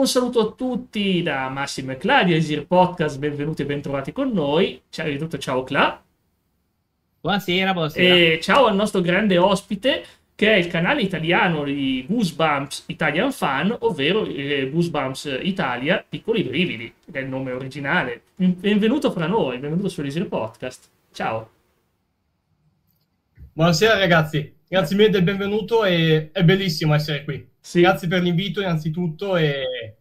Un saluto a tutti da Massimo e Cla di Esir Podcast, benvenuti e bentrovati con noi. Ciao di tutto, ciao Cla. Buonasera, buonasera. E ciao al nostro grande ospite che è il canale italiano di Goosebumps Italian Fan, ovvero eh, Goosebumps Italia Piccoli Brividi, che è il nome originale. Benvenuto fra noi, benvenuto su Easy Podcast. Ciao. Buonasera ragazzi, grazie mille del benvenuto e è bellissimo essere qui. Sì. Grazie per l'invito innanzitutto e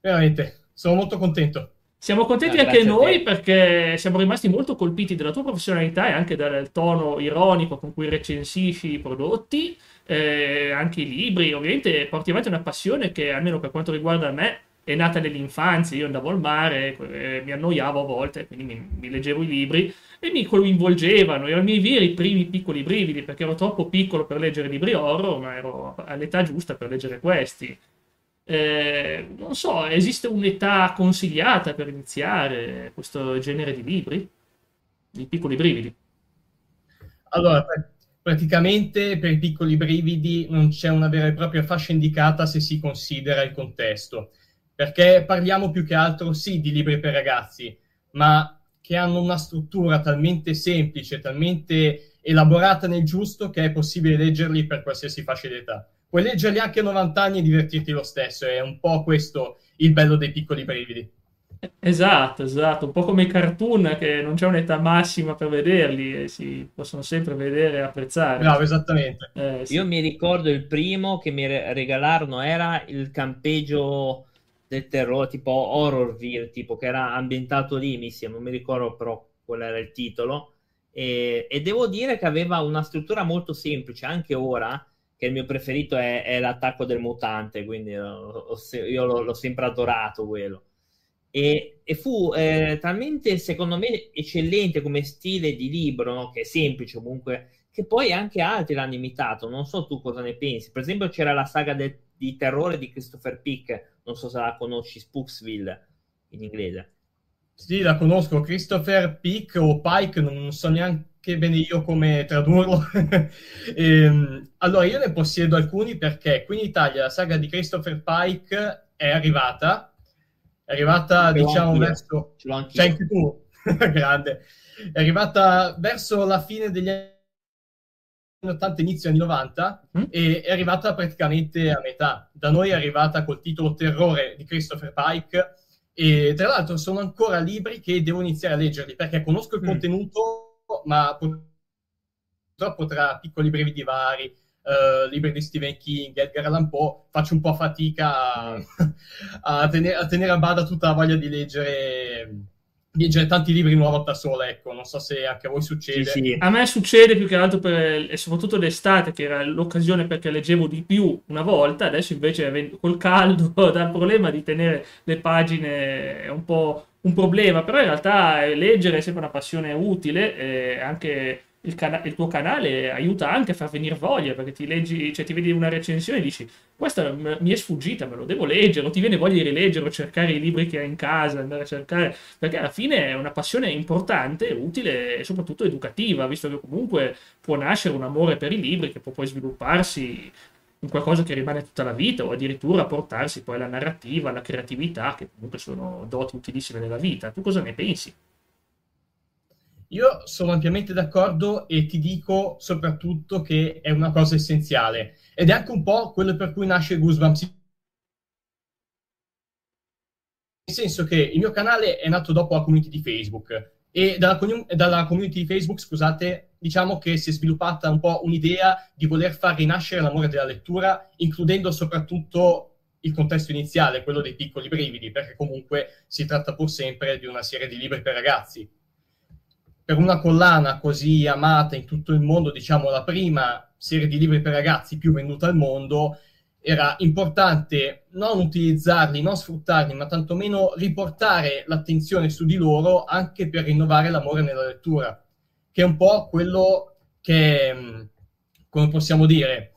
veramente sono molto contento. Siamo contenti no, anche noi perché siamo rimasti molto colpiti dalla tua professionalità e anche dal tono ironico con cui recensisci i prodotti, eh, anche i libri. Ovviamente porti avanti una passione che, almeno per quanto riguarda me, è nata nell'infanzia. Io andavo al mare, eh, mi annoiavo a volte, quindi mi, mi, leggevo i libri e mi coinvolgevano. Erano i miei veri primi piccoli brividi perché ero troppo piccolo per leggere libri horror, ma ero all'età giusta per leggere questi. Eh, non so, esiste un'età consigliata per iniziare questo genere di libri? Di piccoli brividi? Allora, praticamente per i piccoli brividi non c'è una vera e propria fascia indicata se si considera il contesto, perché parliamo più che altro sì di libri per ragazzi, ma che hanno una struttura talmente semplice, talmente elaborata nel giusto che è possibile leggerli per qualsiasi fascia d'età puoi leggerli anche a 90 anni e divertirti lo stesso. È un po' questo il bello dei piccoli brividi. Esatto, esatto, un po' come i cartoon che non c'è un'età massima per vederli e si possono sempre vedere e apprezzare. Bravo, esattamente. Eh, sì. Io mi ricordo il primo che mi regalarono era il campeggio del terrore, tipo Horrorville, tipo che era ambientato lì, mi sembra, non mi ricordo però qual era il titolo. E, e devo dire che aveva una struttura molto semplice, anche ora che il mio preferito è, è l'attacco del mutante, quindi ho, ho, io l'ho, l'ho, sempre adorato quello. E, e fu eh, talmente, secondo me, eccellente come stile di libro, no? che è semplice comunque, che poi anche altri l'hanno imitato. Non so tu cosa ne pensi. Per esempio, c'era la saga de- di terrore di Christopher Pick, non so se la conosci, Spooksville in inglese. Sì, la conosco, Christopher Pick o Pike, non so neanche che bene io come tradurlo. ehm, allora, io ne possiedo alcuni perché qui in Italia la saga di Christopher Pike è arrivata, è arrivata diciamo anch'io. verso... Ce l'ho C'è anche tu, grande. È arrivata verso la fine degli anni 80, inizio anni 90 mm? e è arrivata praticamente a metà. Da noi è arrivata col titolo Terrore di Christopher Pike e tra l'altro sono ancora libri che devo iniziare a leggerli perché conosco il mm. contenuto ma purtroppo tra piccoli brevidi vari, Uh, libri di Stephen King, Edgar Allan Poe, faccio un po' fatica a, a, tenere, a, tenere, a bada tutta la voglia di leggere, leggere tanti libri in una volta sola. Ecco, non so se anche a voi succede. Sì, sì. A me succede più che altro per, e soprattutto l'estate, che era l'occasione perché leggevo di più una volta. Adesso invece col caldo dà il problema di tenere le pagine un po' un problema, però in realtà leggere è sempre una passione utile, eh, anche il, cana- il, tuo canale aiuta anche a far venire voglia, perché ti leggi, cioè ti vedi una recensione e dici questa m- mi è sfuggita, me lo devo leggere, o ti viene voglia di rileggere o cercare i libri che hai in casa, andare a cercare, perché alla fine è una passione importante, utile e soprattutto educativa, visto che comunque può nascere un amore per i libri che può poi svilupparsi un qualcosa che rimane tutta la vita o addirittura portarsi poi alla narrativa, alla creatività, che comunque sono doti utilissime nella vita. Tu cosa ne pensi? Io sono ampiamente d'accordo e ti dico soprattutto che è una cosa essenziale ed è anche un po' quello per cui nasce Goosebumps. Nel senso che il mio canale è nato dopo la community di Facebook e dalla, dalla community di Facebook, scusate, diciamo che si è sviluppata un po' un'idea di voler far rinascere l'amore della lettura, includendo soprattutto il contesto iniziale, quello dei piccoli brividi, perché comunque si tratta pur sempre di una serie di libri per ragazzi. Per una collana così amata in tutto il mondo, diciamo la prima serie di libri per ragazzi più venduta al mondo, era importante non utilizzarli, non sfruttarli, ma tantomeno riportare l'attenzione su di loro anche per rinnovare l'amore nella lettura che è un po' quello che, mm, come possiamo dire,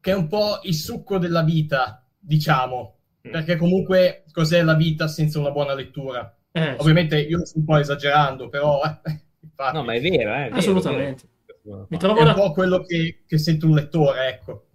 che è un po' il succo della vita, diciamo, mm. perché comunque cos'è la vita senza una buona lettura? Eh, Ovviamente io sto un po' esagerando, però... Eh, infatti, no, ma è vero, eh, è Assolutamente. Vero. Mi trovo è un po' quello che, che sente un lettore, ecco.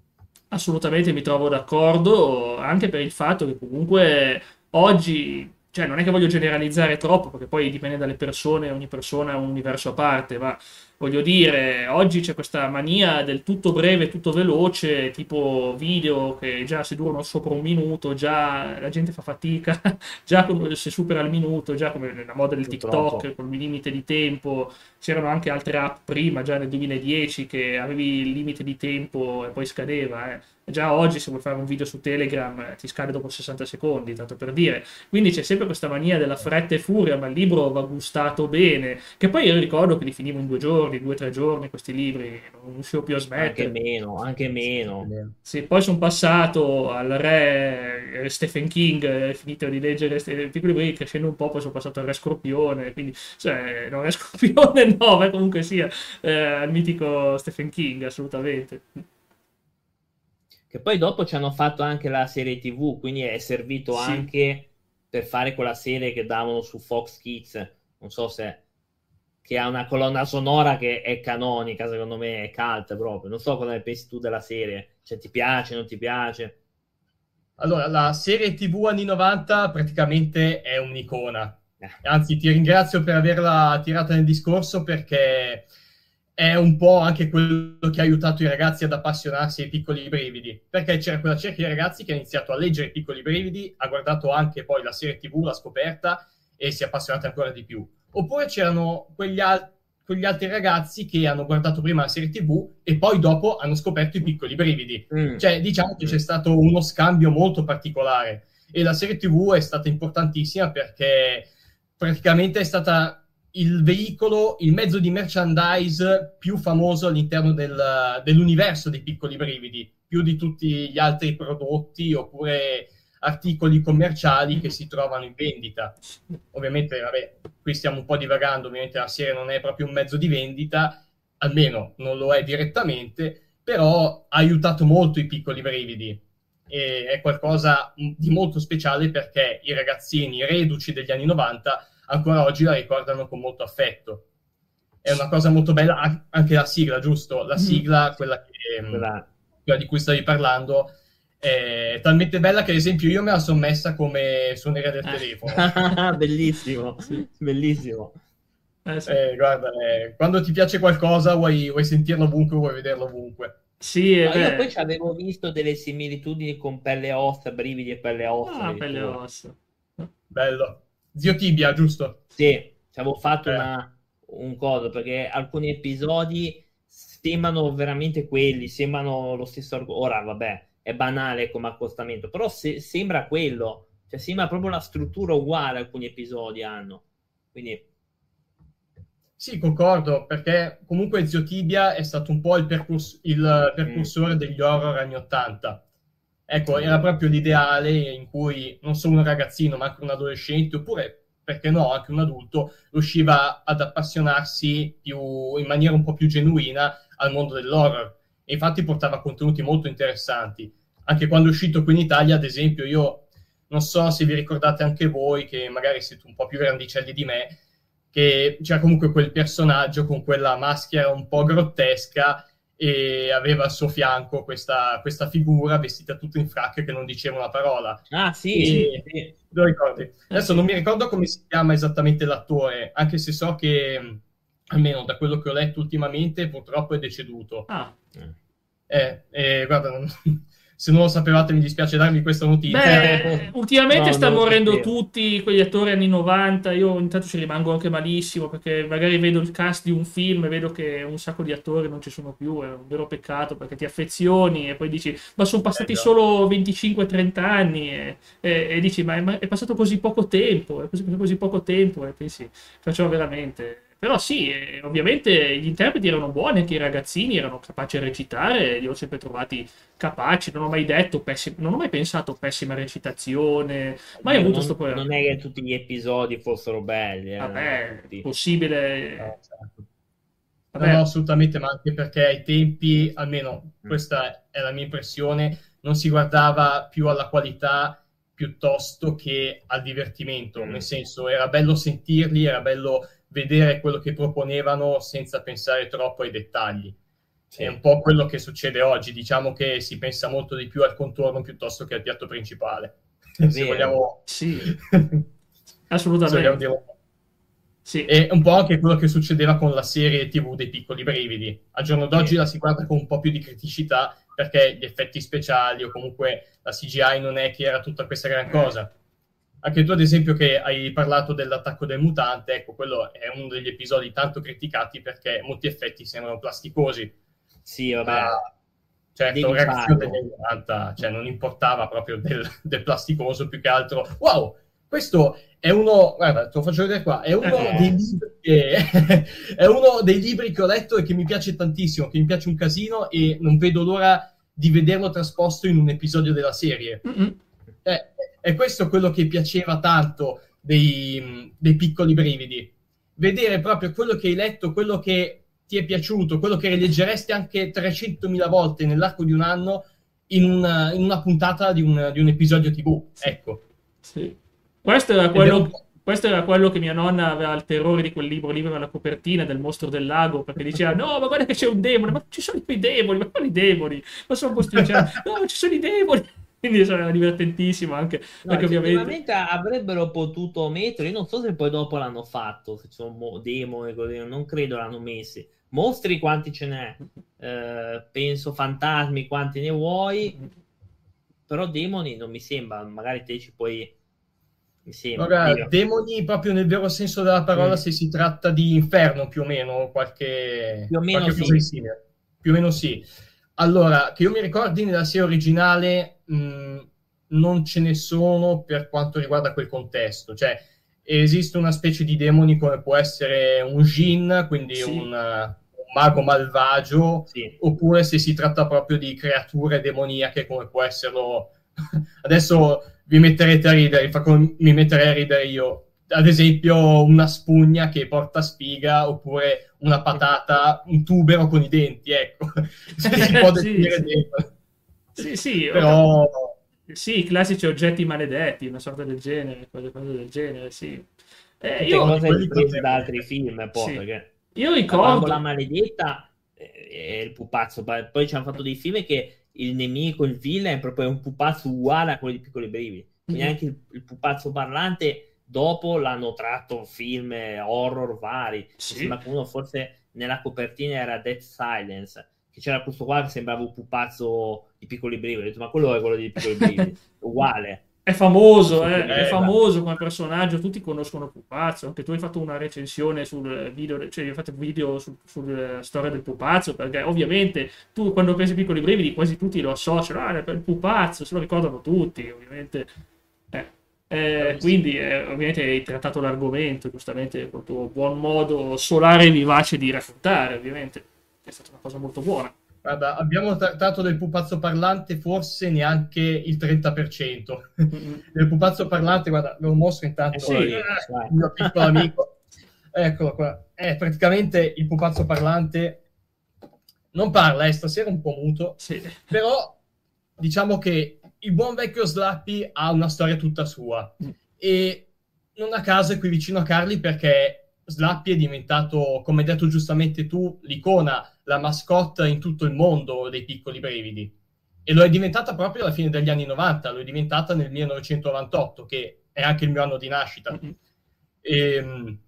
Assolutamente mi trovo d'accordo, anche per il fatto che comunque oggi, cioè non è che voglio generalizzare troppo, perché poi dipende dalle persone, ogni persona è un universo a parte, ma voglio dire, oggi c'è questa mania del tutto breve, tutto veloce, tipo video che già se durano sopra un minuto, già la gente fa fatica, già se supera il minuto, già come nella moda del. TikTok, con il limite di tempo, c'erano anche altre app prima, già nel 2010, che avevi il limite di tempo e poi scadeva, eh. Già oggi se vuoi fare un video su Telegram eh, ti scade dopo 60 secondi, tanto per dire. Quindi c'è sempre questa mania della fretta e furia, ma il libro va gustato bene. Che poi io ricordo che li finivo in due giorni, due o tre giorni questi libri, non riuscivo più a Anche smettere. meno, anche meno. Sì, poi sono passato al re eh, Stephen King, eh, finito di leggere questi piccoli libri, crescendo un po', poi sono passato al re Scorpione, quindi, cioè, no, re Scorpione no, ma comunque sia, eh, al mitico Stephen King, assolutamente. Che poi dopo ci hanno fatto anche la serie TV, quindi è servito Sì. anche per fare quella serie che davano su Fox Kids, non so se che ha una colonna sonora che è canonica, secondo me è cult proprio. Non so cosa ne pensi tu della serie, cioè ti piace, non ti piace? Allora, la serie TV anni 90 praticamente è un'icona. Eh. Anzi, ti ringrazio per averla tirata nel discorso perché è un po' anche quello che ha aiutato i ragazzi ad appassionarsi ai piccoli brividi. Perché c'era quella cerchia di ragazzi che ha iniziato a leggere i piccoli brividi, ha guardato anche poi la serie TV, l'ha scoperta e si è appassionato ancora di più. Oppure c'erano quegli, al- quegli altri ragazzi che hanno guardato prima la serie TV e poi dopo hanno scoperto i piccoli brividi. Mm. Cioè, diciamo che c'è stato uno scambio molto particolare e la serie TV è stata importantissima perché praticamente è stata il veicolo, il mezzo di merchandise più famoso all'interno del- dell'universo dei piccoli brividi, più di tutti gli altri prodotti oppure articoli commerciali che si trovano in vendita. Ovviamente, vabbè, qui stiamo un po' divagando, ovviamente la serie non è proprio un mezzo di vendita, almeno non lo è direttamente, però ha aiutato molto i piccoli brividi è qualcosa di molto speciale perché i ragazzini reduci degli anni 90 ancora oggi la ricordano con molto affetto. È una cosa molto bella, an- anche la sigla, giusto? La Mm. sigla, quella, che, mm, Quella- quella di cui stavi parlando, è talmente bella che, ad esempio, io me la sono messa come suoneria del Eh. telefono. bellissimo, bellissimo. Eh, sì. Eh, guarda, eh, quando ti piace qualcosa vuoi, vuoi sentirlo ovunque, vuoi vederlo ovunque. Sì, No, io poi ci avevo visto delle similitudini con pelle e ossa, brividi e pelle e ossa. Ah, pelle e ossa. Bello. Zio Tibia, giusto? Sì, ci avevo fatto Eh. una- un coso perché alcuni episodi sembrano veramente quelli, sembrano lo stesso argomento. Ora, vabbè, è banale come accostamento, però se- sembra quello, cioè sembra proprio la struttura uguale alcuni episodi hanno. Quindi Sì, concordo, perché comunque Zio Tibia è stato un po' il, percurs- il percursore degli horror anni 80. Ecco, era proprio l'ideale in cui non solo un ragazzino, ma anche un adolescente, oppure, perché no, anche un adulto, riusciva ad appassionarsi più, in maniera un po' più genuina al mondo dell'horror. E infatti portava contenuti molto interessanti. Anche quando è uscito qui in Italia, ad esempio, io non so se vi ricordate anche voi, che magari siete un po' più grandicelli di me, che c'era comunque quel personaggio con quella maschera un po' grottesca e aveva al suo fianco questa, questa figura vestita tutta in frac che non diceva una parola. Ah, sì, Sì. sì. Lo ricordi? Adesso sì. non mi ricordo come si chiama esattamente l'attore, anche se so che, almeno da quello che ho letto ultimamente, purtroppo è deceduto. Ah, Eh, eh, guarda, non- se non lo sapevate mi dispiace darvi questa notizia. Beh, ultimamente No, lo morendo tutti quegli attori anni 90. Io intanto ci rimango anche malissimo perché magari vedo il cast di un film e vedo che un sacco di attori non ci sono più. È un vero peccato perché ti affezioni e poi dici, ma sono passati Eh, solo 25-30 anni e, e- e dici, ma è, ma è passato così poco tempo. È passato così poco tempo e pensi, facciamo veramente. Però sì, eh, ovviamente gli interpreti erano buoni, anche i ragazzini erano capaci a recitare, li ho sempre trovati capaci, non ho mai detto pessima, non ho mai pensato pessima recitazione, mai Io avuto non, sto problema. non è che tutti gli episodi fossero belli. eh, Vabbè, tutti. possibile. No, certo. Vabbè, No, no, assolutamente, ma anche perché ai tempi, almeno Mm. questa è la mia impressione, non si guardava più alla qualità piuttosto che al divertimento, Mm. nel senso era bello sentirli, era bello vedere quello che proponevano senza pensare troppo ai dettagli. Sì. È un po' quello che succede oggi, diciamo che si pensa molto di più al contorno piuttosto che al piatto principale. Se vogliamo... Sì, assolutamente. Se sì. È un po' anche quello che succedeva con la serie TV dei piccoli brividi. Al giorno d'oggi sì. la si guarda con un po' più di criticità perché gli effetti speciali o comunque la CGI non è che era tutta questa gran cosa. Anche tu, ad esempio, che hai parlato dell'attacco del mutante, ecco, quello è uno degli episodi tanto criticati perché molti effetti sembrano plasticosi. Sì, vabbè. Ma, certo, reazione degli 90, cioè non importava proprio del, del plasticoso, più che altro. Wow! Questo è uno, guarda, te lo faccio vedere qua, è uno, eh. dei libri che, è uno dei libri che ho letto e che mi piace tantissimo, che mi piace un casino e non vedo l'ora di vederlo trasposto in un episodio della serie. Eh, è questo quello che piaceva tanto dei, dei piccoli brividi. Vedere proprio quello che hai letto, quello che ti è piaciuto, quello che rileggeresti anche 300.000 volte nell'arco di un anno in una, in una puntata di un, di un, episodio TV. Ecco. Sì. Questo era, quello, questo era quello che mia nonna aveva il terrore di quel libro lì, aveva la copertina del mostro del lago, perché diceva no, ma guarda che c'è un demone, ma ci sono i demoni, ma quali demoni? Ma sono posti, diceva, no, ci sono i demoni. Quindi era divertentissimo anche, no, anche ovviamente. avrebbero potuto mettere, io non so se poi dopo l'hanno fatto, se ci sono demoni, così, non credo l'hanno messi. Mostri quanti ce n'è? Eh, penso fantasmi quanti ne vuoi, però demoni non mi sembra, magari te ci puoi sì, Vabbè, demoni proprio nel vero senso della parola mm. se si tratta di inferno più o meno, qualche, più o meno qualche sì. cosa di simile. Più o meno sì. Allora, che io mi ricordi nella serie originale mh, non ce ne sono per quanto riguarda quel contesto, cioè esiste una specie di demoni come può essere un Jin, quindi sì. un, un, mago malvagio, sì. oppure se si tratta proprio di creature demoniache come può esserlo... Adesso vi metterete a ridere, mi metterei a ridere io. Ad esempio, una spugna che porta sfiga, oppure una patata, un tubero con i denti, ecco. si può definire sì, dentro. Sì, sì, però... Sì, i classici oggetti maledetti, una sorta del genere, quelle cose del genere, sì. Eh, io... cose riprese da altri film, poi, sì. perché... Io ricordo... La maledetta è il pupazzo, poi ci hanno fatto dei film che il nemico, il villain, è proprio un pupazzo uguale a quello di Piccoli Brividi. Quindi mm-hmm. anche il, il, pupazzo parlante dopo l'hanno tratto film horror vari. Sì. Sembra che uno forse nella copertina era Death Silence, che c'era questo qua che sembrava un pupazzo di Piccoli Brividi. ma quello è quello di Piccoli Brividi, uguale. È famoso, eh? è famoso come personaggio, tutti conoscono Pupazzo, anche tu hai fatto una recensione sul video, cioè hai fatto un video su, sulla storia del Pupazzo, perché ovviamente tu quando pensi ai piccoli brividi quasi tutti lo associano, ah, il Pupazzo, se lo ricordano tutti, ovviamente. Eh. Eh, quindi eh, ovviamente hai trattato l'argomento, giustamente col tuo buon modo solare e vivace di raccontare, ovviamente, è stata una cosa molto buona. Guarda, abbiamo trattato del pupazzo parlante forse neanche il 30%. Mm-hmm. del pupazzo parlante, guarda, ve lo mostro intanto. Eh sì, il mio piccolo amico. Eccolo qua. È praticamente il pupazzo parlante non parla, è stasera un po' muto, sì. però diciamo che il buon vecchio Slappy ha una storia tutta sua mm. e non a caso è qui vicino a Carli perché Slappy è diventato, come hai detto giustamente tu, l'icona la mascotte in tutto il mondo dei piccoli brividi. E lo è diventata proprio alla fine degli anni 90, lo è diventata nel 1998, che è anche il mio anno di nascita. Mm-hmm. E, ehm,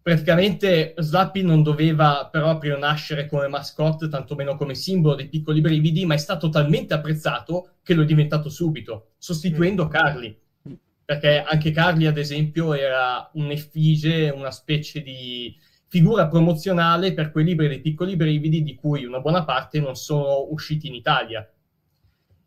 praticamente Slappy non doveva proprio nascere come mascotte, tantomeno come simbolo dei piccoli brividi, ma è stato talmente apprezzato che lo è diventato subito, sostituendo mm. Carly. Perché anche Carly, ad esempio, era un'effigie, una specie di figura promozionale per quei libri dei piccoli brividi di cui una buona parte non sono usciti in Italia.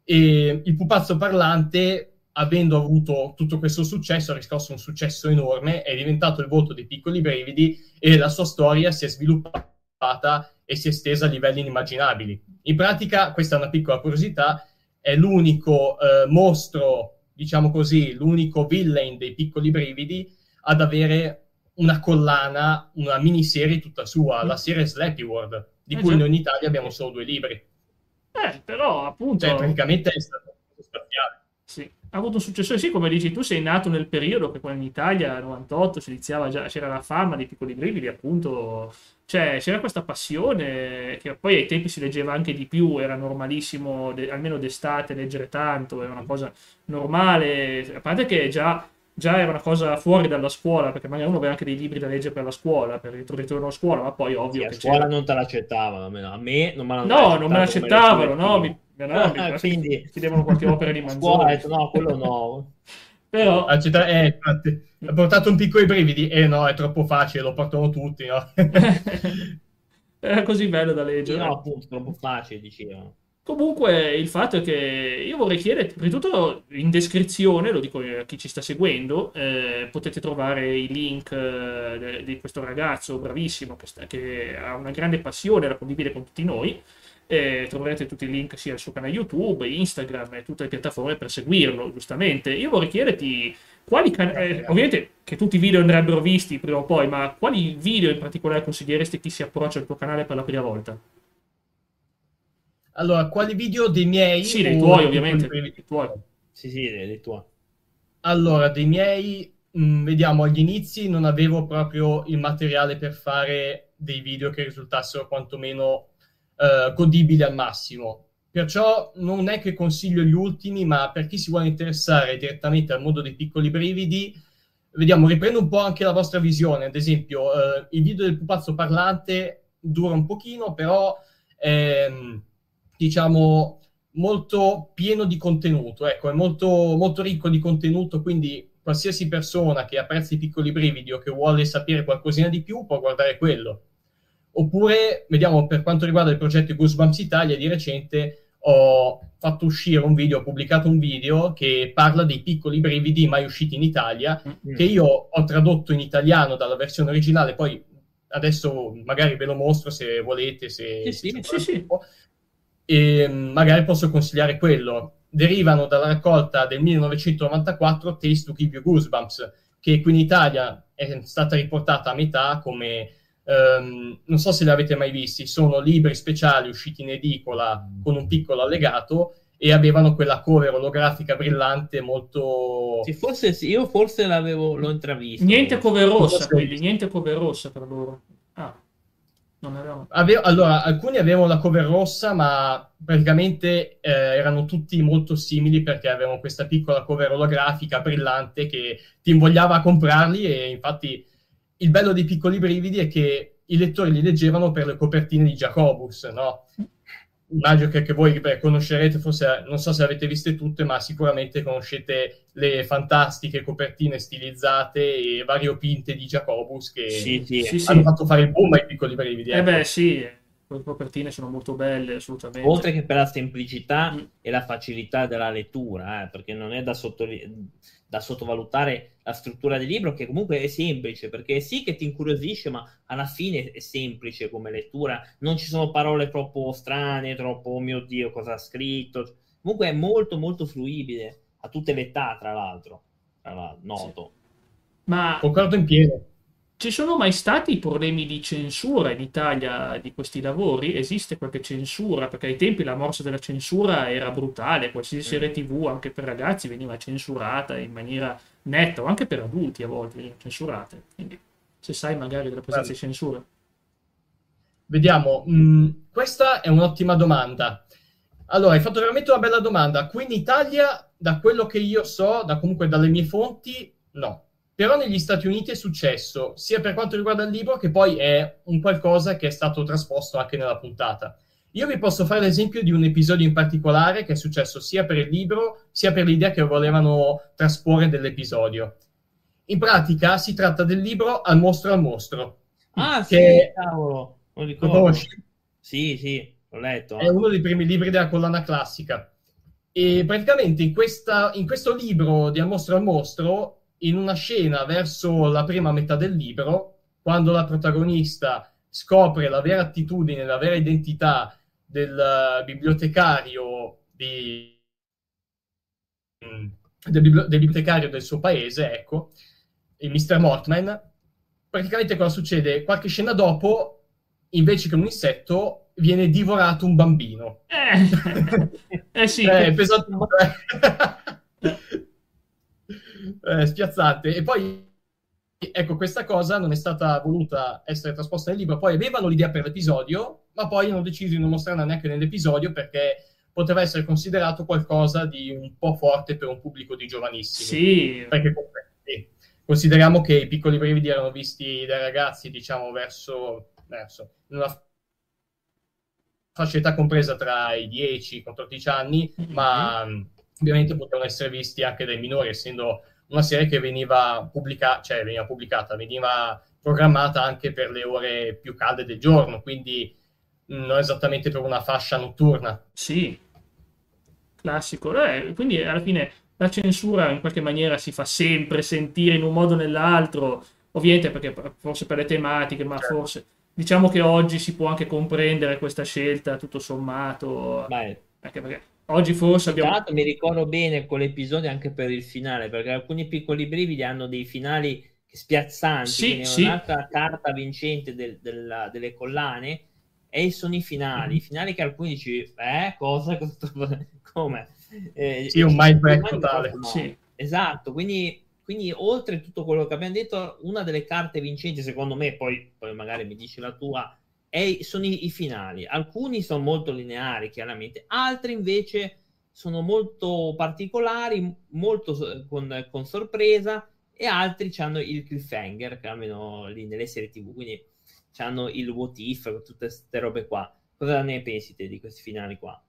E il pupazzo parlante, avendo avuto tutto questo successo, ha riscosso un successo enorme, è diventato il volto dei piccoli brividi e la sua storia si è sviluppata e si è estesa a livelli inimmaginabili. In pratica, questa è una piccola curiosità, è l'unico eh, mostro, diciamo così, l'unico villain dei piccoli brividi ad avere una collana, una miniserie tutta sua, la serie Slappy World, di eh, cui già. noi in Italia abbiamo solo due libri. Eh, però appunto... Cioè, praticamente è stato avuto un successore, sì, come dici tu, sei nato nel periodo che qua in Italia, nel 98, si iniziava già, c'era la fama dei piccoli brividi, appunto, cioè c'era questa passione che poi ai tempi si leggeva anche di più, era normalissimo, de- almeno d'estate, leggere tanto, era una cosa normale, a parte che già già era una cosa fuori dalla scuola, perché magari uno aveva anche dei libri da leggere per la scuola, per il ritorno a scuola, ma poi ovvio Sì, a scuola c'era- non te l'accettavano, a me non me l'hanno No, non me l'accettavano, no, mi, mi- Ah, quindi chiedevano qualche opera di Manzoni. detto no, quello no. Però, Accetta- eh, infatti, ha portato un piccolo i brividi? Eh no, è troppo facile, lo portano tutti, no? era così bello da leggere. no, appunto, troppo facile, dicevano. Comunque, il fatto è che io vorrei chiedere, prima di tutto in descrizione, lo dico a chi ci sta seguendo, eh, potete trovare i link eh, di questo ragazzo bravissimo che, sta- che ha una grande passione, la condivide con tutti noi. E troverete tutti i link sia al suo canale YouTube, Instagram e tutte le piattaforme per seguirlo, giustamente. Io vorrei chiederti quali can- eh, ovviamente che tutti i video andrebbero visti prima o poi, ma quali video in particolare consiglieresti a chi si approccia al tuo canale per la prima volta? Allora, quali video dei miei? Sì, dei tuoi, ovviamente, dei tuoi. Sì, sì, dei dei tuoi. Allora, dei miei, mh, vediamo, agli inizi non avevo proprio il materiale per fare dei video che risultassero quantomeno eh, godibili al massimo. Perciò non è che consiglio gli ultimi, ma per chi si vuole interessare direttamente al mondo dei piccoli brividi, vediamo, riprendo un po' anche la vostra visione. Ad esempio, eh, il video del pupazzo parlante dura un pochino, però ehm, diciamo molto pieno di contenuto, ecco, è molto, molto ricco di contenuto, quindi qualsiasi persona che apprezza i piccoli brividi o che vuole sapere qualcosina di più può guardare quello. Oppure, vediamo, per quanto riguarda il progetto Goosebumps Italia, di recente ho fatto uscire un video, ho pubblicato un video che parla dei piccoli brividi mai usciti in Italia, Mm. che io ho tradotto in italiano dalla versione originale, poi adesso magari ve lo mostro se volete, se, Sì, se sì, sì, sì. E mm, magari posso consigliare quello. Derivano dalla raccolta del 1994 Taste to Give You Goosebumps, che qui in Italia è stata riportata a metà come ehm, non so se li avete mai visti, sono libri speciali usciti in edicola con un piccolo allegato e avevano quella cover olografica brillante molto Sì, forse sì, io forse l'avevo, l'ho intravisto. Niente cover rossa, quindi niente cover rossa per loro. Ah, non avevamo. Ave- allora, alcuni avevano la cover rossa, ma praticamente eh, erano tutti molto simili perché avevano questa piccola cover olografica brillante che ti invogliava a comprarli e infatti il bello dei piccoli brividi è che i lettori li leggevano per le copertine di Jacobus, no? Immagino che, che voi beh, conoscerete, forse non so se avete viste tutte, ma sicuramente conoscete le fantastiche copertine stilizzate e variopinte di Jacobus che Sì, sì. Sì, sì. hanno fatto fare il boom ai piccoli brividi. Eh ecco. beh, sì, quelle copertine sono molto belle, assolutamente. Oltre che per la semplicità Mm. e la facilità della lettura, eh, perché non è da, sottoli- da sottovalutare la struttura del libro, che comunque è semplice, perché sì che ti incuriosisce, ma alla fine è semplice come lettura, non ci sono parole troppo strane, troppo, oh mio Dio, cosa ha scritto. Comunque è molto, molto fruibile, a tutte le età, tra l'altro, tra l'altro, noto. Ma Concordo in pieno. Ci sono mai stati problemi di censura in Italia di questi lavori? Esiste qualche censura? Perché ai tempi la morsa della censura era brutale, qualsiasi Mm. serie TV, anche per ragazzi, veniva censurata in maniera netta, o anche per adulti a volte venivano censurate. Quindi, se sai magari della presenza di censura. Vediamo, mh, questa è un'ottima domanda. Allora, hai fatto veramente una bella domanda. Qui in Italia, da quello che io so, da comunque dalle mie fonti, no. Però negli Stati Uniti è successo, sia per quanto riguarda il libro, che poi è un qualcosa che è stato trasposto anche nella puntata. Io vi posso fare l'esempio di un episodio in particolare che è successo sia per il libro, sia per l'idea che volevano trasporre dell'episodio. In pratica si tratta del libro Al mostro al mostro. Ah, sì, Che- cavolo, non Lo ricordo. Sì, sì, l'ho letto. È uno dei primi libri della collana classica. E praticamente in, questa- in questo libro di Al mostro al mostro, in una scena verso la prima metà del libro, quando la protagonista scopre la vera attitudine, la vera identità del eh, bibliotecario di- mm, del, bibli- del bibliotecario del suo paese, ecco, il Mr. Mortman, praticamente cosa succede? Qualche scena dopo, invece che un insetto, viene divorato un bambino. Eh, eh sì, Eh, è pesante. Eh, spiazzante. E poi, ecco, questa cosa non è stata voluta essere trasposta nel libro. Poi avevano l'idea per l'episodio, ma poi hanno deciso di non mostrarla neanche nell'episodio perché poteva essere considerato qualcosa di un po' forte per un pubblico di giovanissimi. Sì. Perché sì, consideriamo che i piccoli brividi erano visti dai ragazzi, diciamo, verso, verso una fascia età compresa tra i 10 e i 14 anni, mm-hmm. ma ovviamente potevano essere visti anche dai minori, essendo una serie che veniva, pubblica- cioè, veniva pubblicata, veniva programmata anche per le ore più calde del giorno, quindi non esattamente per una fascia notturna. Sì, classico. Eh, quindi alla fine la censura in qualche maniera si fa sempre sentire in un modo o nell'altro, ovviamente perché forse per le tematiche, ma certo. forse diciamo che oggi si può anche comprendere questa scelta tutto sommato. Beh. Anche perché oggi forse abbiamo... Tra mi ricordo bene quell'episodio anche per il finale, perché alcuni piccoli brividi hanno dei finali spiazzanti, sì, sì. un'altra carta vincente del, della, delle collane e sono i finali, i finali che alcuni dici, eh, cosa? Come? Eh, sì, un mind break totale. No. Sì. Esatto, quindi, quindi oltre tutto quello che abbiamo detto, una delle carte vincenti, secondo me, poi, poi magari mi dici la tua, è, sono i, i, finali. Alcuni sono molto lineari, chiaramente, altri invece sono molto particolari, molto con, con sorpresa, e altri hanno il cliffhanger, che almeno lì nelle serie TV, quindi hanno il what if, tutte queste robe qua. Cosa ne pensi te di questi finali qua?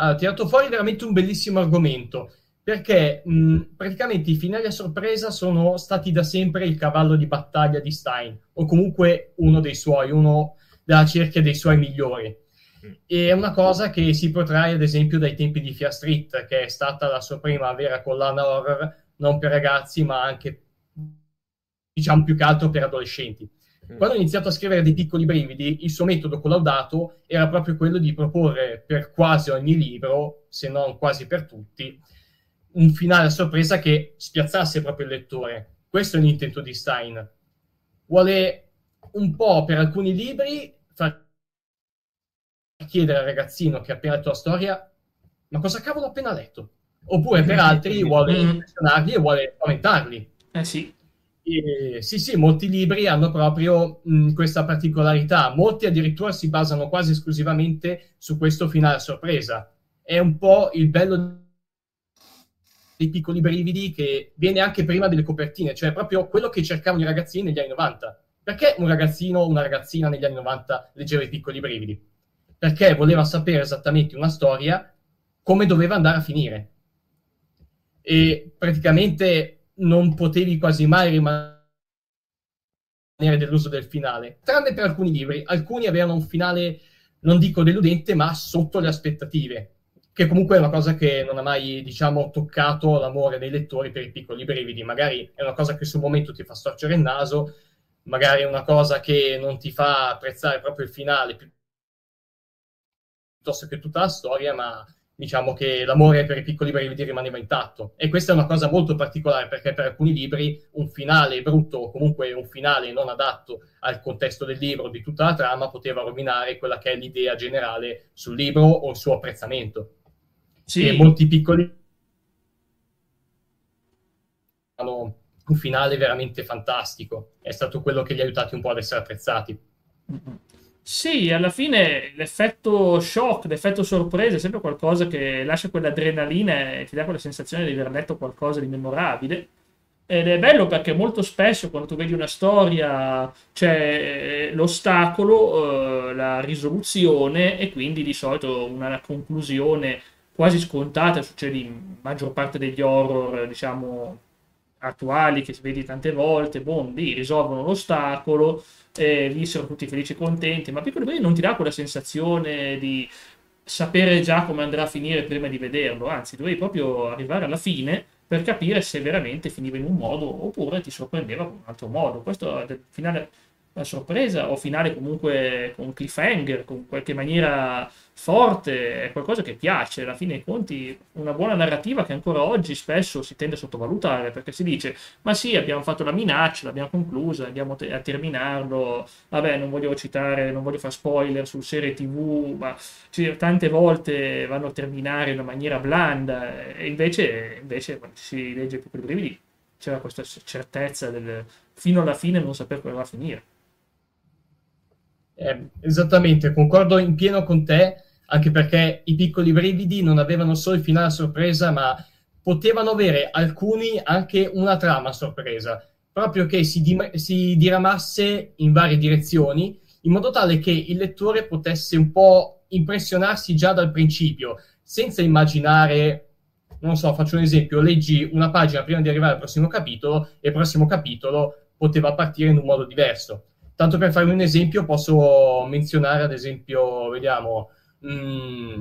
ha tirato fuori veramente un bellissimo argomento perché mh, praticamente i finali a sorpresa sono stati da sempre il cavallo di battaglia di Stein, o comunque uno dei suoi, uno della cerchia dei suoi migliori. Mm. E è una cosa che si protrae ad esempio dai tempi di Fear Street, che è stata la sua prima vera collana horror, non per ragazzi, ma anche, diciamo, più che altro per adolescenti. Mm. Quando ha iniziato a scrivere dei piccoli brividi, il suo metodo collaudato era proprio quello di proporre per quasi ogni libro, se non quasi per tutti, un finale a sorpresa che spiazzasse proprio il lettore. Questo è l'intento di Stein. Vuole un po' per alcuni libri far chiedere al ragazzino che ha appena letto la storia ma cosa cavolo ha appena letto? Oppure per altri vuole mm. impressionarli e vuole spaventarli. Eh sì. E, sì, sì, molti libri hanno proprio mh, questa particolarità. Molti addirittura si basano quasi esclusivamente su questo finale a sorpresa. È un po' il bello dei piccoli brividi che viene anche prima delle copertine, cioè proprio quello che cercavano i ragazzini negli anni 90. Perché un ragazzino o una ragazzina negli anni 90 leggeva i piccoli brividi? Perché voleva sapere esattamente una storia come doveva andare a finire. E praticamente non potevi quasi mai rimanere dell'uso del finale, tranne per alcuni libri. Alcuni avevano un finale, non dico deludente, ma sotto le aspettative, che comunque è una cosa che non ha mai, diciamo, toccato l'amore dei lettori per i piccoli brividi. Magari è una cosa che sul momento ti fa storcere il naso, magari è una cosa che non ti fa apprezzare proprio il finale piuttosto che tutta la storia, ma diciamo che l'amore per i piccoli brividi rimaneva intatto. E questa è una cosa molto particolare perché per alcuni libri un finale brutto o comunque un finale non adatto al contesto del libro, di tutta la trama, poteva rovinare quella che è l'idea generale sul libro o il suo apprezzamento. Sì. E molti piccoli hanno un finale veramente fantastico. È stato quello che li ha aiutati un po' ad essere apprezzati. Sì, alla fine l'effetto shock, l'effetto sorpresa è sempre qualcosa che lascia quell'adrenalina e ti dà quella sensazione di aver letto qualcosa di memorabile. Ed è bello perché molto spesso quando tu vedi una storia c'è l'ostacolo, eh, la risoluzione e quindi di solito una conclusione quasi scontata, succede in maggior parte degli horror, diciamo, attuali che si vedi tante volte, boh, lì risolvono l'ostacolo, eh, vissero tutti felici e contenti, ma Piccolo Brividi non ti dà quella sensazione di sapere già come andrà a finire prima di vederlo, anzi dovevi proprio arrivare alla fine per capire se veramente finiva in un modo oppure ti sorprendeva con un altro modo. Questo finale a sorpresa o finale comunque con cliffhanger, con qualche maniera forte, è qualcosa che piace. Alla fine dei conti, una buona narrativa che ancora oggi spesso si tende a sottovalutare perché si dice: Ma sì, abbiamo fatto la minaccia, l'abbiamo conclusa, andiamo a terminarlo. Vabbè, non voglio citare, non voglio fare spoiler sul serie TV, ma cioè, tante volte vanno a terminare in una maniera blanda. E invece, invece quando si legge più per i brividi, c'era questa certezza del fino alla fine non sapere come va a finire. Eh, esattamente, concordo in pieno con te anche perché i piccoli brividi non avevano solo il finale a sorpresa, ma potevano avere alcuni anche una trama a sorpresa, proprio che si, di- si diramasse in varie direzioni, in modo tale che il lettore potesse un po' impressionarsi già dal principio, senza immaginare non so, faccio un esempio, leggi una pagina prima di arrivare al prossimo capitolo e il prossimo capitolo poteva partire in un modo diverso. Tanto per farvi un esempio, posso menzionare ad esempio, vediamo, mh, mm,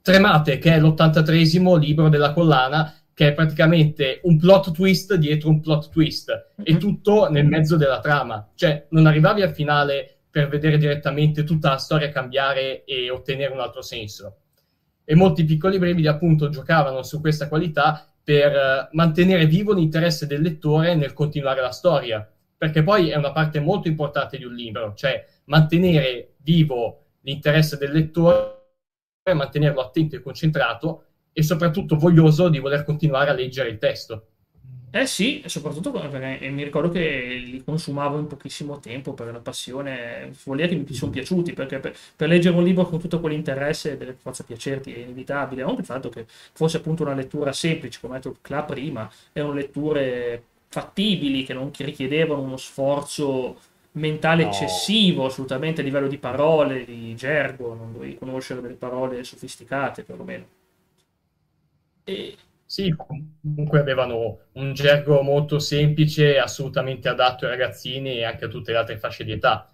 Tremate, che è l'83esimo libro della collana, che è praticamente un plot twist dietro un plot twist, e mhm. tutto nel mezzo della trama. Cioè, non arrivavi al finale per vedere direttamente tutta la storia cambiare e ottenere un altro senso. E molti piccoli brevidi, appunto, giocavano su questa qualità per uh, mantenere vivo l'interesse del lettore nel continuare la storia. Perché poi è una parte molto importante di un libro, cioè mantenere vivo l'interesse del lettore, mantenerlo attento e concentrato e soprattutto voglioso di voler continuare a leggere il testo. Eh sì, soprattutto perché mi ricordo che li consumavo in pochissimo tempo per la passione, vuol che mi sono piaciuti, perché per, per leggere un libro con tutto quell'interesse deve forza piacerti, è inevitabile, anche il fatto che fosse appunto una lettura semplice, come ha detto Cla prima, erano letture fattibili, che non richiedevano uno sforzo mentale no. eccessivo assolutamente a livello di parole, di gergo, non dovevi conoscere delle parole sofisticate perlomeno. E... Sì, comunque avevano un gergo molto semplice, assolutamente adatto ai ragazzini e anche a tutte le altre fasce di età.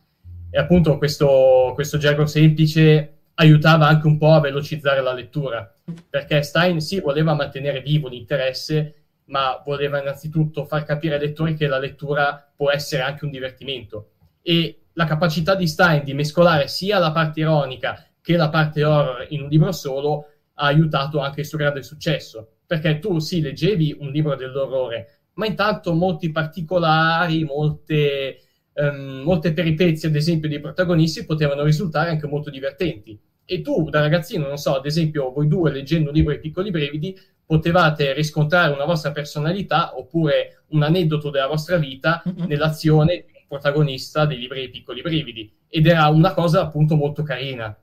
E appunto questo, questo gergo semplice aiutava anche un po' a velocizzare la lettura, perché Stein sì voleva mantenere vivo l'interesse, ma voleva innanzitutto far capire ai lettori che la lettura può essere anche un divertimento e la capacità di Stein di mescolare sia la parte ironica che la parte horror in un libro solo ha aiutato anche il suo grande successo. Perché tu sì, leggevi un libro dell'orrore, ma intanto molti particolari, molte, um, molte peripezie, ad esempio, dei protagonisti potevano risultare anche molto divertenti. E tu, da ragazzino, non so, ad esempio, voi due leggendo un libro di piccoli brevidi, potevate riscontrare una vostra personalità oppure un aneddoto della vostra vita nell'azione protagonista dei libri piccoli brividi ed era una cosa appunto molto carina.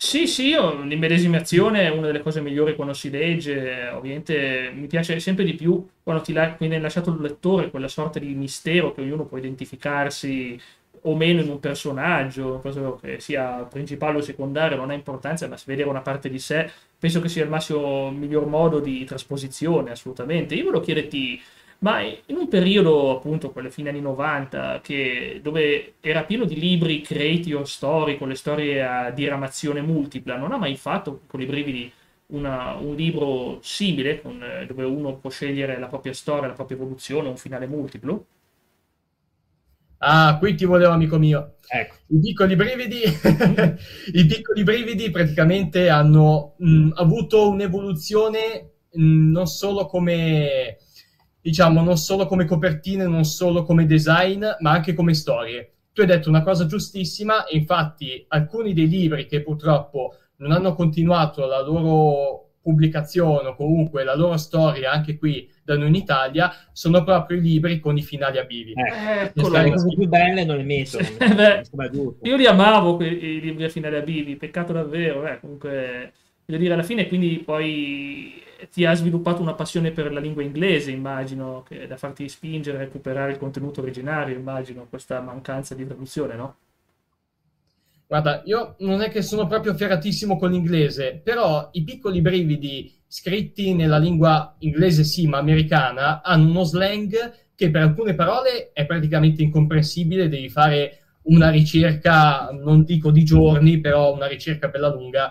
Sì, sì, io, l'immedesimazione è una delle cose migliori quando si legge, ovviamente mi piace sempre di più quando ti la- viene lasciato il lettore quella sorta di mistero che ognuno può identificarsi o meno in un personaggio, che sia principale o secondario, non ha importanza, ma vedere una parte di sé penso che sia il massimo miglior modo di trasposizione, assolutamente. Io volevo chiederti ma in un periodo, appunto, quelle fine anni 90, che, dove era pieno di libri creative story, con le storie a diramazione multipla, non ha mai fatto con i brividi una, un libro simile, con, dove uno può scegliere la propria storia, la propria evoluzione, un finale multiplo? Ah, qui ti volevo, amico mio. Ecco. I piccoli brividi, i piccoli brividi praticamente hanno mh, avuto un'evoluzione mh, non solo come diciamo, non solo come copertine, non solo come design, ma anche come storie. Tu hai detto una cosa giustissima, infatti alcuni dei libri che purtroppo non hanno continuato la loro pubblicazione o comunque la loro storia anche qui da noi in Italia sono proprio i libri con i finali a bivi. Eh, le cose più belle non le mettono. io li amavo quei libri a finali a bivi, peccato davvero. Eh, comunque, voglio dire, alla fine quindi poi ti ha sviluppato una passione per la lingua inglese, immagino, che da farti spingere a recuperare il contenuto originario, immagino, questa mancanza di traduzione, no? Guarda, io non è che sono proprio ferratissimo con l'inglese, però i piccoli brividi scritti nella lingua inglese sì, ma americana, hanno uno slang che per alcune parole è praticamente incomprensibile, devi fare una ricerca, non dico di giorni, però una ricerca bella lunga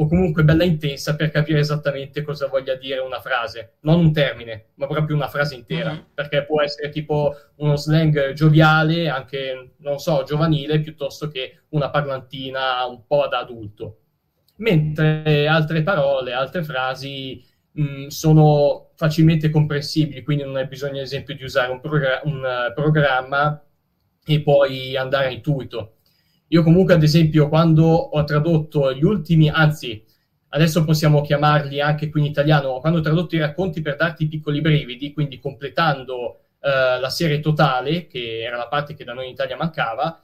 o comunque bella intensa per capire esattamente cosa voglia dire una frase, non un termine, ma proprio una frase intera, mm-hmm. perché può essere tipo uno slang gioviale, anche, non so, giovanile, piuttosto che una parlantina un po' da adulto. Mentre altre parole, altre frasi mh, mm, sono facilmente comprensibili, quindi non hai bisogno, ad esempio, di usare un, progr- un uh, programma e poi andare a intuito io comunque, ad esempio, quando ho tradotto gli ultimi, anzi, adesso possiamo chiamarli anche qui in italiano, quando ho tradotto i racconti per darti i piccoli brividi, quindi completando eh, la serie totale, che era la parte che da noi in Italia mancava,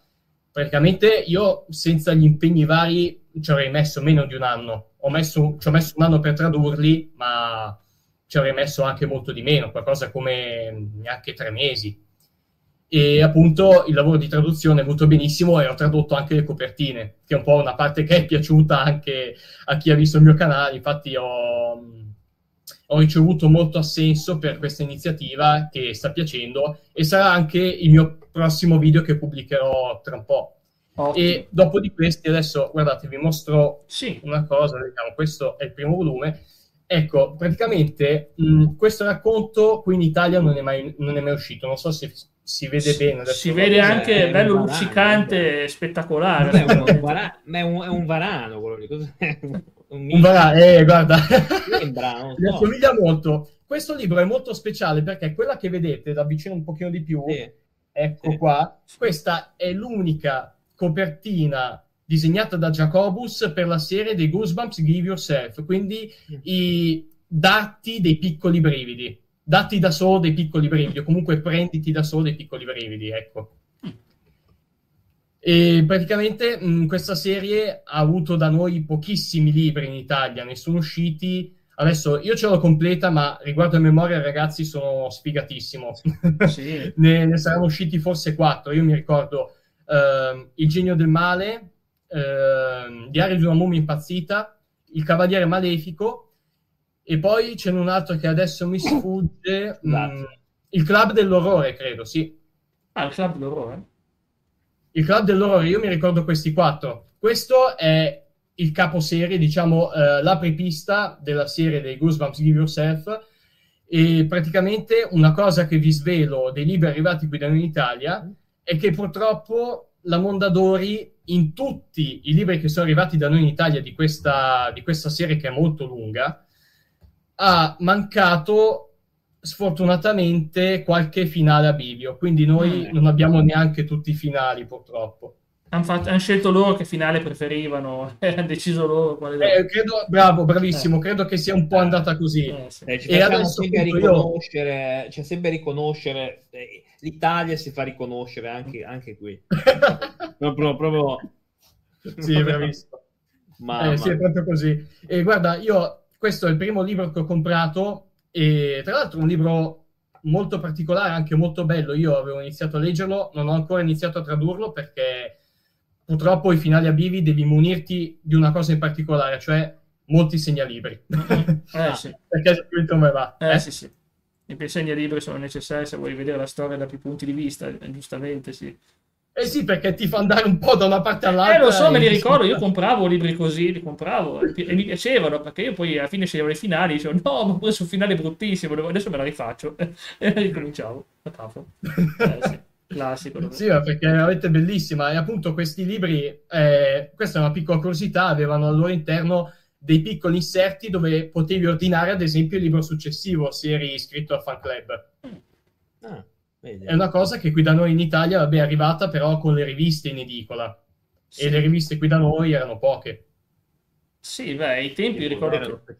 praticamente io senza gli impegni vari ci avrei messo meno di un anno. Ho messo, ci ho messo un anno per tradurli, ma ci avrei messo anche molto di meno, qualcosa come neanche tre mesi e appunto il lavoro di traduzione è venuto benissimo e ho tradotto anche le copertine, che è un po' una parte che è piaciuta anche a chi ha visto il mio canale, infatti ho, ho ricevuto molto assenso per questa iniziativa che sta piacendo e sarà anche il mio prossimo video che pubblicherò tra un po'. Ottimo. E dopo di questi, adesso guardate, vi mostro sì. una cosa, vediamo, questo è il primo volume. Ecco, praticamente mh, questo racconto qui in Italia non è mai, non è mai uscito, non so se si vede bene. Si vede anche bello varano, luccicante e spettacolare. È un, varano, è, un, è un varano quello lì. Cos'è? Un, un varano, eh, guarda. Sembra, Mi assomiglia molto. Questo libro è molto speciale perché quella che vedete da vicino un pochino di più, sì. ecco sì. qua, questa è l'unica copertina disegnata da Jacobus per la serie dei Goosebumps Give Yourself, quindi mm. i dati dei piccoli brividi datti da solo dei piccoli brividi, o comunque prenditi da solo dei piccoli brividi, ecco. E praticamente mh, questa serie ha avuto da noi pochissimi libri in Italia, ne sono usciti. Adesso io ce l'ho completa, ma riguardo a memoria, ragazzi, sono sfigatissimo. Sì. ne, ne, saranno usciti forse quattro. Io mi ricordo uh, Il genio del male, uh, Diario di una mummia impazzita, Il cavaliere malefico e poi c'è un altro che adesso mi sfugge. mh, mm, il club dell'orrore, credo, sì. Ah, il club dell'orrore? Il club dell'orrore, io mi ricordo questi quattro. Questo è il caposerie, diciamo, eh, l'apripista della serie dei Goosebumps Give Yourself. E praticamente una cosa che vi svelo dei libri arrivati qui da noi in Italia è che purtroppo la Mondadori in tutti i libri che sono arrivati da noi in Italia di questa, di questa serie che è molto lunga ha mancato sfortunatamente qualche finale a bivio, quindi noi mm. non abbiamo neanche tutti i finali purtroppo. Hanno, fatto, hanno scelto loro che finale preferivano, hanno deciso loro quale eh, credo, Bravo, bravissimo, eh. credo che sia un po' andata così. Eh, sì. eh, e adesso sempre riconoscere, io... c'è sempre riconoscere, eh, l'Italia si fa riconoscere anche, anche qui. proprio, proprio... Sì, bravissimo. ma, eh, ma... Sì, è proprio così. E guarda, io questo è il primo libro che ho comprato e tra l'altro un libro molto particolare, anche molto bello. Io avevo iniziato a leggerlo, non ho ancora iniziato a tradurlo perché purtroppo i finali a bivi devi munirti di una cosa in particolare, cioè molti segnalibri. Eh, sì. perché il come va. Eh, eh, sì, sì. I segnalibri sono necessari se vuoi vedere la storia da più punti di vista, giustamente sì. Eh sì, perché ti fa andare un po' da una parte all'altra. Eh, lo so, me li ricordo, io compravo libri così, li compravo e mi piacevano, perché io poi alla fine sceglievo le finali, dicevo no, ma su finale bruttissimo, adesso me la rifaccio. e ricominciavo, a capo. Eh, sì. Classico. Sì, perché è veramente bellissima. E appunto questi libri, eh, questa è una piccola curiosità, avevano al loro interno dei piccoli inserti dove potevi ordinare, ad esempio, il libro successivo se eri iscritto al fan club. Ah. È una cosa che qui da noi in Italia vabbè, è arrivata però con le riviste in edicola. Sì. E le riviste qui da noi erano poche. Sì, beh, ai tempi mi ricordo che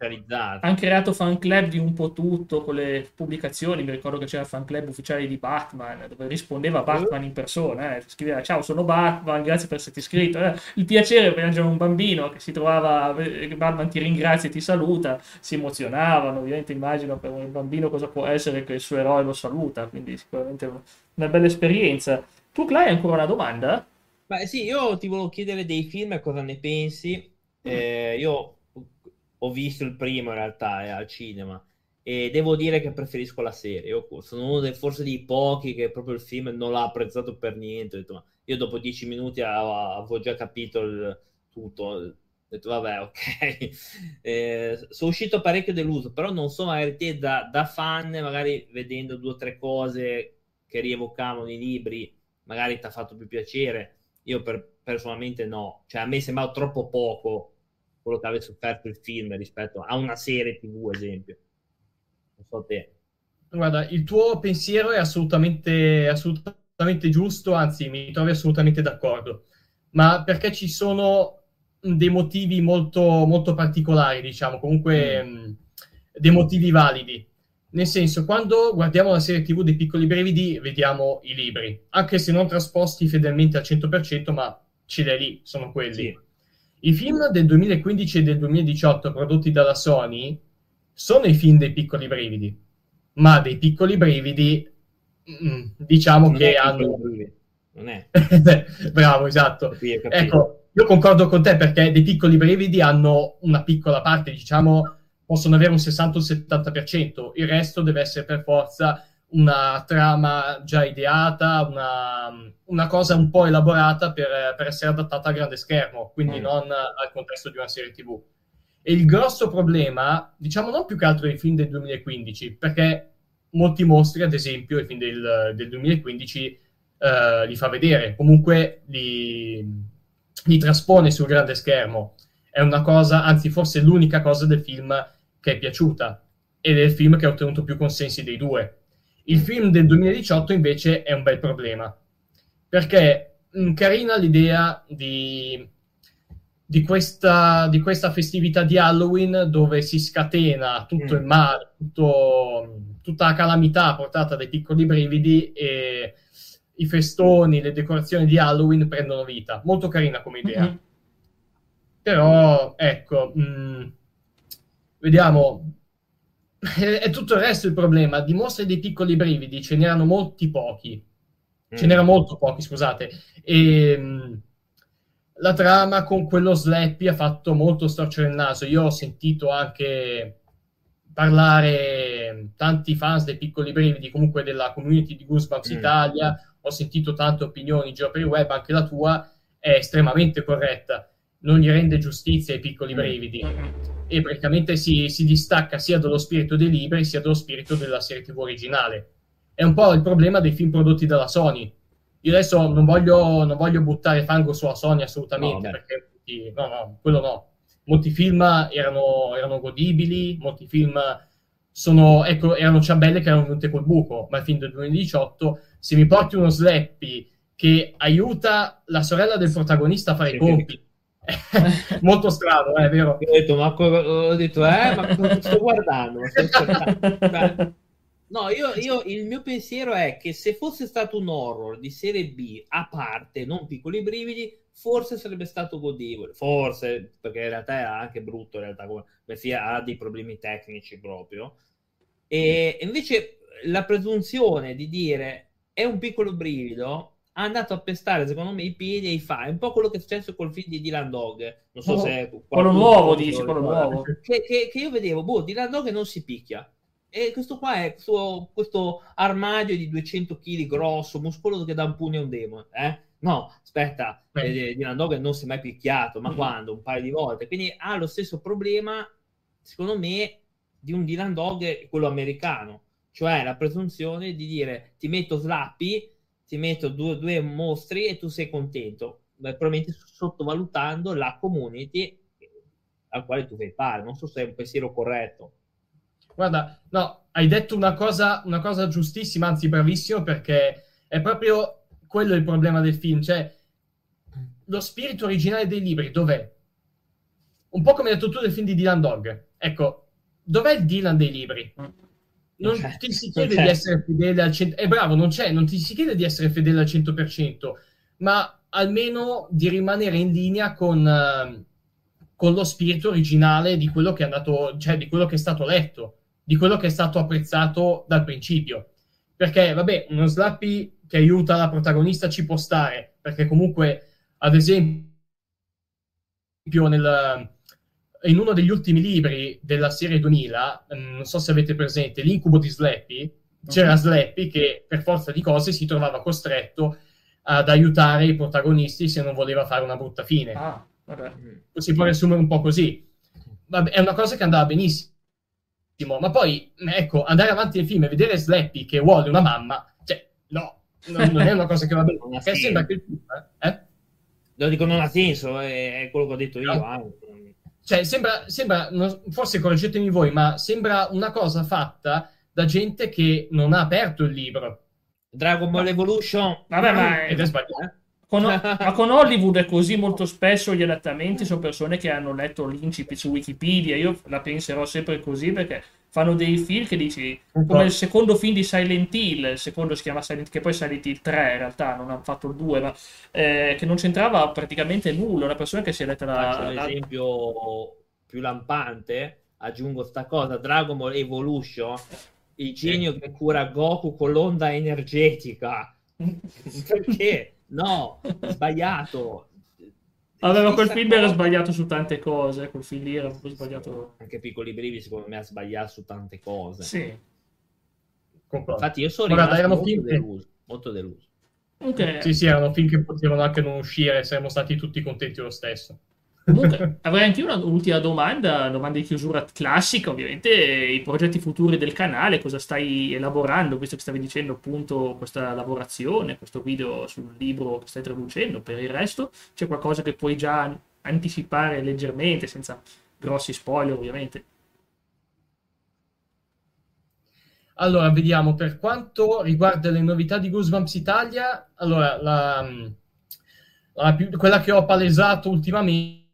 hanno creato fan club di un po' tutto con le pubblicazioni. Mi ricordo che c'era il fan club ufficiale di Batman dove rispondeva Batman in persona. Eh. Scriveva: Ciao, sono Batman, grazie per essere iscritto. Eh. Il piacere per piangere un bambino che si trovava, Batman ti ringrazia e ti saluta. Si emozionavano. Ovviamente, immagino per un bambino cosa può essere che il suo eroe lo saluta. Quindi, sicuramente una bella esperienza. Tu, Clay, hai ancora una domanda? Beh, sì, io ti volevo chiedere dei film e cosa ne pensi eh, io ho visto il primo in realtà eh, al cinema e devo dire che preferisco la serie. Io sono uno dei, forse dei pochi che proprio il film non l'ha apprezzato per niente. Detto, io dopo dieci minuti avevo già capito il, tutto. Ho detto, vabbè, ok. Eh, sono uscito parecchio deluso, però non so, magari te da, da fan, magari vedendo due o tre cose che rievocavano i libri, magari ti ha fatto più piacere. Io per, personalmente no. Cioè, a me sembrava troppo poco quello che avesse offerto il film rispetto a una serie TV, esempio. Non so te. Guarda, il tuo pensiero è assolutamente, assolutamente giusto, anzi mi trovi assolutamente d'accordo, ma perché ci sono dei motivi molto, molto particolari, diciamo, comunque mm. mh, dei motivi validi. Nel senso, quando guardiamo la serie TV dei piccoli brevidi, vediamo i libri, anche se non trasposti fedelmente al 100%, ma ce li lì, sono quelli. Sì. I film del 2015 e del 2018 prodotti dalla Sony sono i film dei piccoli brividi, ma dei piccoli brividi, mm, diciamo non che hanno... Non è. Bravo, esatto. Ecco, io concordo con te perché dei piccoli brividi hanno una piccola parte, diciamo, possono avere un 60 o 70%, il resto deve essere per forza una trama già ideata, una, una cosa un po' elaborata per, per, essere adattata al grande schermo, quindi mm. non al contesto di una serie TV. E il grosso problema, diciamo non più che altro dei film del 2015, perché molti mostri, ad esempio, i film del, del 2015 eh, li fa vedere, comunque li li traspone sul grande schermo. È una cosa, anzi forse l'unica cosa del film che è piaciuta ed è il film che ha ottenuto più consensi dei due. Il film del 2018 invece è un bel problema, perché mh, carina l'idea di, di, questa, di, questa, festività di Halloween dove si scatena tutto mm. il male, tutto, tutta la calamità portata dai piccoli brividi e i festoni, le decorazioni di Halloween prendono vita. Molto carina come idea. Mm-hmm. Però, ecco, mh, mm, vediamo. È, tutto il resto il problema. Di mostre dei piccoli brividi ce n'erano molti pochi. Mm. Ce n'erano molto pochi, scusate. E mh, mm, la trama con quello Slappy ha fatto molto storcere il naso. Io ho sentito anche parlare tanti fans dei piccoli brividi, comunque della community di Goosebumps mm. Italia, ho sentito tante opinioni in giro per il web, anche la tua è estremamente corretta, non gli rende giustizia ai piccoli mm. E praticamente si, si distacca sia dallo spirito dei libri sia dallo spirito della serie TV originale. È un po' il problema dei film prodotti dalla Sony. Io adesso non voglio, non voglio buttare fango sulla Sony assolutamente, no, perché no, no, quello no. Molti film erano, erano godibili, molti film sono, ecco, erano ciambelle che erano venute col buco, ma il film del 2018 se mi porti uno Slappy che aiuta la sorella del protagonista a fare i compiti. Molto strano, è vero? Ho detto, ma ho detto, eh, ma sto guardando? Ma sto guardando. No, io, io, il mio pensiero è che se fosse stato un horror di serie B a parte, non piccoli brividi, forse sarebbe stato godibile. Forse, perché in realtà è anche brutto, in realtà, sia ha dei problemi tecnici proprio. E invece la presunzione di dire è un piccolo brivido. Ha andato a pestare, secondo me, i piedi e i fa. È un po' quello che è successo col film di Dylan Dog. Non so oh, se. Quello nuovo, dici, quello nuovo. Che, che, che, io vedevo, boh, Dylan Dog non si picchia. E questo qua è questo, questo armadio di 200 kg grosso, muscoloso che dà un pugno a un demon. Eh? No, aspetta, eh, Dylan Dog non si è mai picchiato, ma mm-hmm. quando? Un paio di volte. Quindi ha lo stesso problema, secondo me, di un Dylan Dog, quello americano cioè la presunzione di dire ti metto Slappy, ti metto due, due mostri e tu sei contento, Beh, probabilmente sottovalutando la community al quale tu fai parte. Non so se è un pensiero corretto. Guarda, no, hai detto una cosa, una cosa giustissima, anzi bravissimo, perché è proprio quello il problema del film, cioè lo spirito originale dei libri dov'è? Un po' come hai detto tu del film di Dylan Dog. Ecco, dov'è il Dylan dei libri? Non ti si chiede di essere fedele al 100%, è bravo, non c'è, non ti si chiede di essere fedele al 100%, ma almeno di rimanere in linea con, uh, con lo spirito originale di quello che è andato, cioè di quello che è stato letto, di quello che è stato apprezzato dal principio. Perché, vabbè, uno slappy che aiuta la protagonista ci può stare, perché comunque, ad esempio, nel, in uno degli ultimi libri della serie 2000, mm, non so se avete presente, l'incubo di Slappy, c'era. Slappy che per forza di cose si trovava costretto ad aiutare i protagonisti se non voleva fare una brutta fine. Ah. Vabbè. Si può riassumere un po' così. Vabbè, è una cosa che andava benissimo. Ma poi, ecco, andare avanti nel film e vedere Slappy che vuole una mamma, cioè, no, non, non è una cosa che va bene. Perché sembra che il film... Eh? Lo dico non ha senso, è, quello che ho detto io. No. Cioè, sembra, sembra non, forse correggetemi voi, ma sembra una cosa fatta da gente che non ha aperto il libro. Dragon Ball Evolution. Vabbè, ma ed è sbagliato. Con, ma con Hollywood è così molto spesso gli adattamenti sono persone che hanno letto l'incipit su Wikipedia. Io la penserò sempre così perché fanno dei film che dici come il secondo film di Silent Hill, il secondo si chiama Silent che poi Silent Hill 3 in realtà, non hanno fatto il 2, ma eh, che non c'entrava praticamente nulla. Una persona che si è letta la. L'esempio più lampante, aggiungo sta cosa: Dragon Ball Evolution, il genio che cura Goku con l'onda energetica. Perché? No, sbagliato. Ma quel film era sbagliato su tante cose. Quel film lì era un po' sbagliato. Anche Piccoli Brivi, secondo me, ha sbagliato su tante cose. Sì. Infatti, io sono Guarda, rimasto molto deluso. Molto deluso. Okay. Sì, sì, erano film che potevano anche non uscire, saremmo stati tutti contenti lo stesso. Comunque, avrei anche io un'ultima domanda, domanda di chiusura classica, ovviamente, i progetti futuri del canale, cosa stai elaborando, visto che stavi dicendo appunto questa lavorazione, questo video sul libro che stai traducendo, per il resto c'è qualcosa che puoi già anticipare leggermente, senza grossi spoiler ovviamente? Allora, vediamo, per quanto riguarda le novità di Goosebumps Italia, allora, la, la quella che ho palesato ultimamente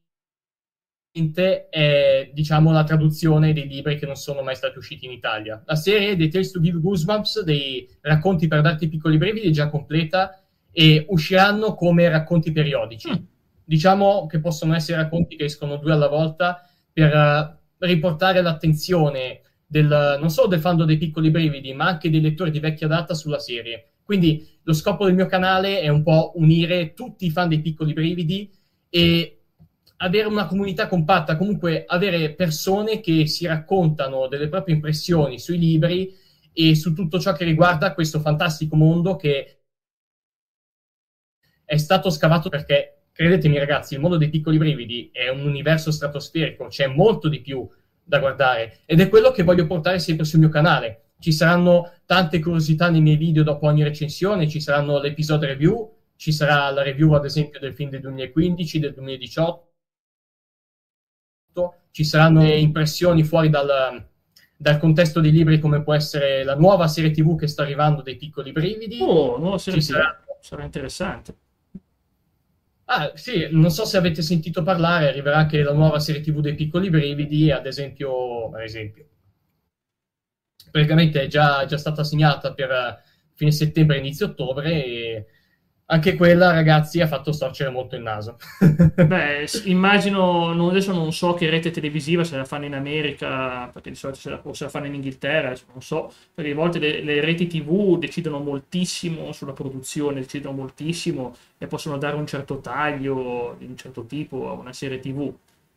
è diciamo la traduzione dei libri che non sono mai stati usciti in Italia. La serie dei Tales to Give Goosebumps, dei racconti per darti piccoli brevidi, è già completa e usciranno come racconti periodici. Mm. Diciamo che possono essere racconti che escono due alla volta per uh, riportare l'attenzione del, non solo del fan dei piccoli brevidi, ma anche dei lettori di vecchia data sulla serie. Quindi lo scopo del mio canale è un po' unire tutti i fan dei piccoli brividi e avere una comunità compatta, comunque avere persone che si raccontano delle proprie impressioni sui libri e su tutto ciò che riguarda questo fantastico mondo che è stato scavato perché, credetemi ragazzi, il mondo dei piccoli brividi è un universo stratosferico, c'è molto di più da guardare ed è quello che voglio portare sempre sul mio canale. Ci saranno tante curiosità nei miei video dopo ogni recensione, ci saranno l'episodio review, ci sarà la review ad esempio del film del 2015, del 2018, ci saranno impressioni fuori dal, dal contesto dei libri come può essere la nuova serie tv che sta arrivando dei piccoli brividi. Oh, nuova serie ci sarà... sarà interessante. Ah, sì, non so se avete sentito parlare, arriverà anche la nuova serie tv dei piccoli brividi, ad esempio, ad esempio praticamente è già, già stata segnata per fine settembre, inizio ottobre e anche quella, ragazzi, ha fatto storcere molto il naso. Beh, immagino, adesso non so che rete televisiva se la fanno in America, perché di solito se la, o se la fanno in Inghilterra, non so, perché a volte le, le, reti TV decidono moltissimo sulla produzione, decidono moltissimo e possono dare un certo taglio di un certo tipo a una serie TV.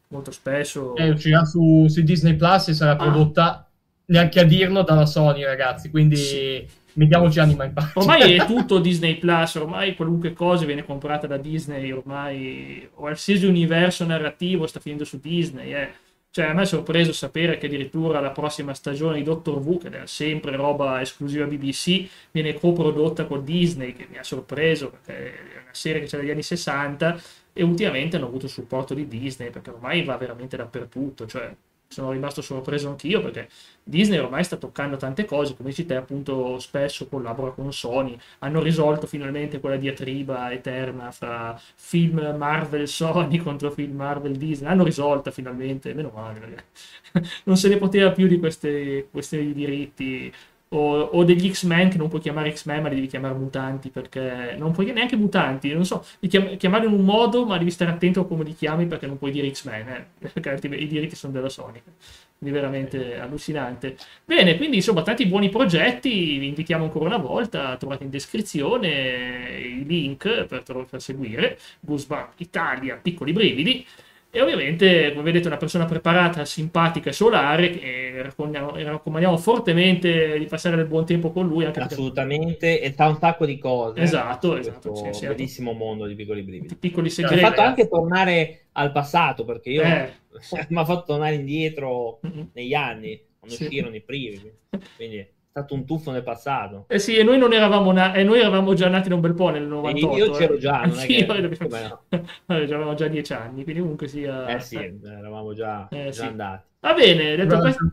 Molto spesso... Eh, uscirà su, su Disney Plus e sarà ah. prodotta neanche a dirlo dalla Sony, ragazzi, quindi... Sì mettiamoci anima in pace. Ormai è tutto Disney Plus, ormai qualunque cosa viene comprata da Disney, ormai qualsiasi universo narrativo sta finendo su Disney. Eh. Cioè, a me è sorpreso sapere che addirittura la prossima stagione di Doctor Who, che è sempre roba esclusiva BBC, viene coprodotta con Disney, che mi ha sorpreso perché è una serie che c'è dagli anni 60 e ultimamente hanno avuto il supporto di Disney perché ormai va veramente dappertutto. Cioè, sono rimasto sorpreso anch'io perché Disney ormai sta toccando tante cose, come dici te appunto spesso collabora con Sony, hanno risolto finalmente quella diatriba eterna fra film Marvel Sony contro film Marvel Disney, hanno risolta finalmente, meno male, non se ne poteva più di queste questioni di diritti o, o, degli X-Men che non puoi chiamare X-Men ma li devi chiamare mutanti perché non puoi neanche mutanti, non so, li chiam- chiamarli in un modo ma devi stare attento a come li chiami perché non puoi dire X-Men, eh, perché i diritti sono della Sony. Quindi veramente allucinante. Bene, quindi insomma tanti buoni progetti, vi invitiamo ancora una volta, trovate in descrizione i link per, per seguire, Goosebump Italia, piccoli brividi. E ovviamente, come vedete, una persona preparata, simpatica e solare, che raccomandiamo, raccomandiamo fortemente di passare del buon tempo con lui. Anche Assolutamente, perché... e sa un sacco di cose. Esatto, esatto. Sì, sì, bellissimo mondo di piccoli brividi. Di piccoli segreti. Mi ha fatto anche tornare al passato, perché io eh. mi ha fatto tornare indietro mm-hmm. negli anni, quando sì. uscirono i primi. Quindi stato un tuffo nel passato. Eh sì, e noi non eravamo, na- e noi eravamo già nati da un bel po' nel 98. io c'ero già, non è che... avevamo già dieci anni, quindi comunque sia... Eh sì, eravamo già, eh, già sì. andati. Va bene, detto questo...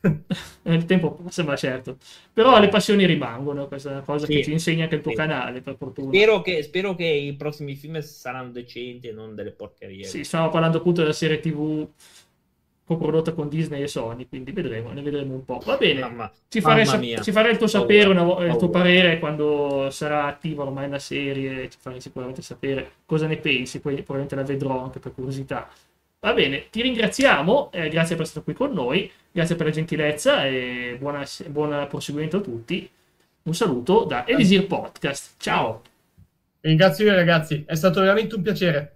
il tempo passa, ma certo. Però le passioni rimangono, questa è una cosa sì, che ci insegna anche il tuo sì. canale, per fortuna. Spero che, spero che, i prossimi film saranno decenti e non delle porcherie. Sì, stiamo parlando appunto della serie TV coprodotta con Disney e Sony, quindi vedremo, ne vedremo un po'. Va bene, mamma, ci, farei sa- ci farei il tuo sapere, una, il tuo parere quando sarà attiva ormai la serie, ci farei sicuramente sapere cosa ne pensi, poi probabilmente la vedrò anche per curiosità. Va bene, ti ringraziamo, eh, grazie per essere qui con noi, grazie per la gentilezza e buona, buon proseguimento a tutti. Un saluto da Elisir Podcast. Ciao. Ringrazio io ragazzi, è stato veramente un piacere.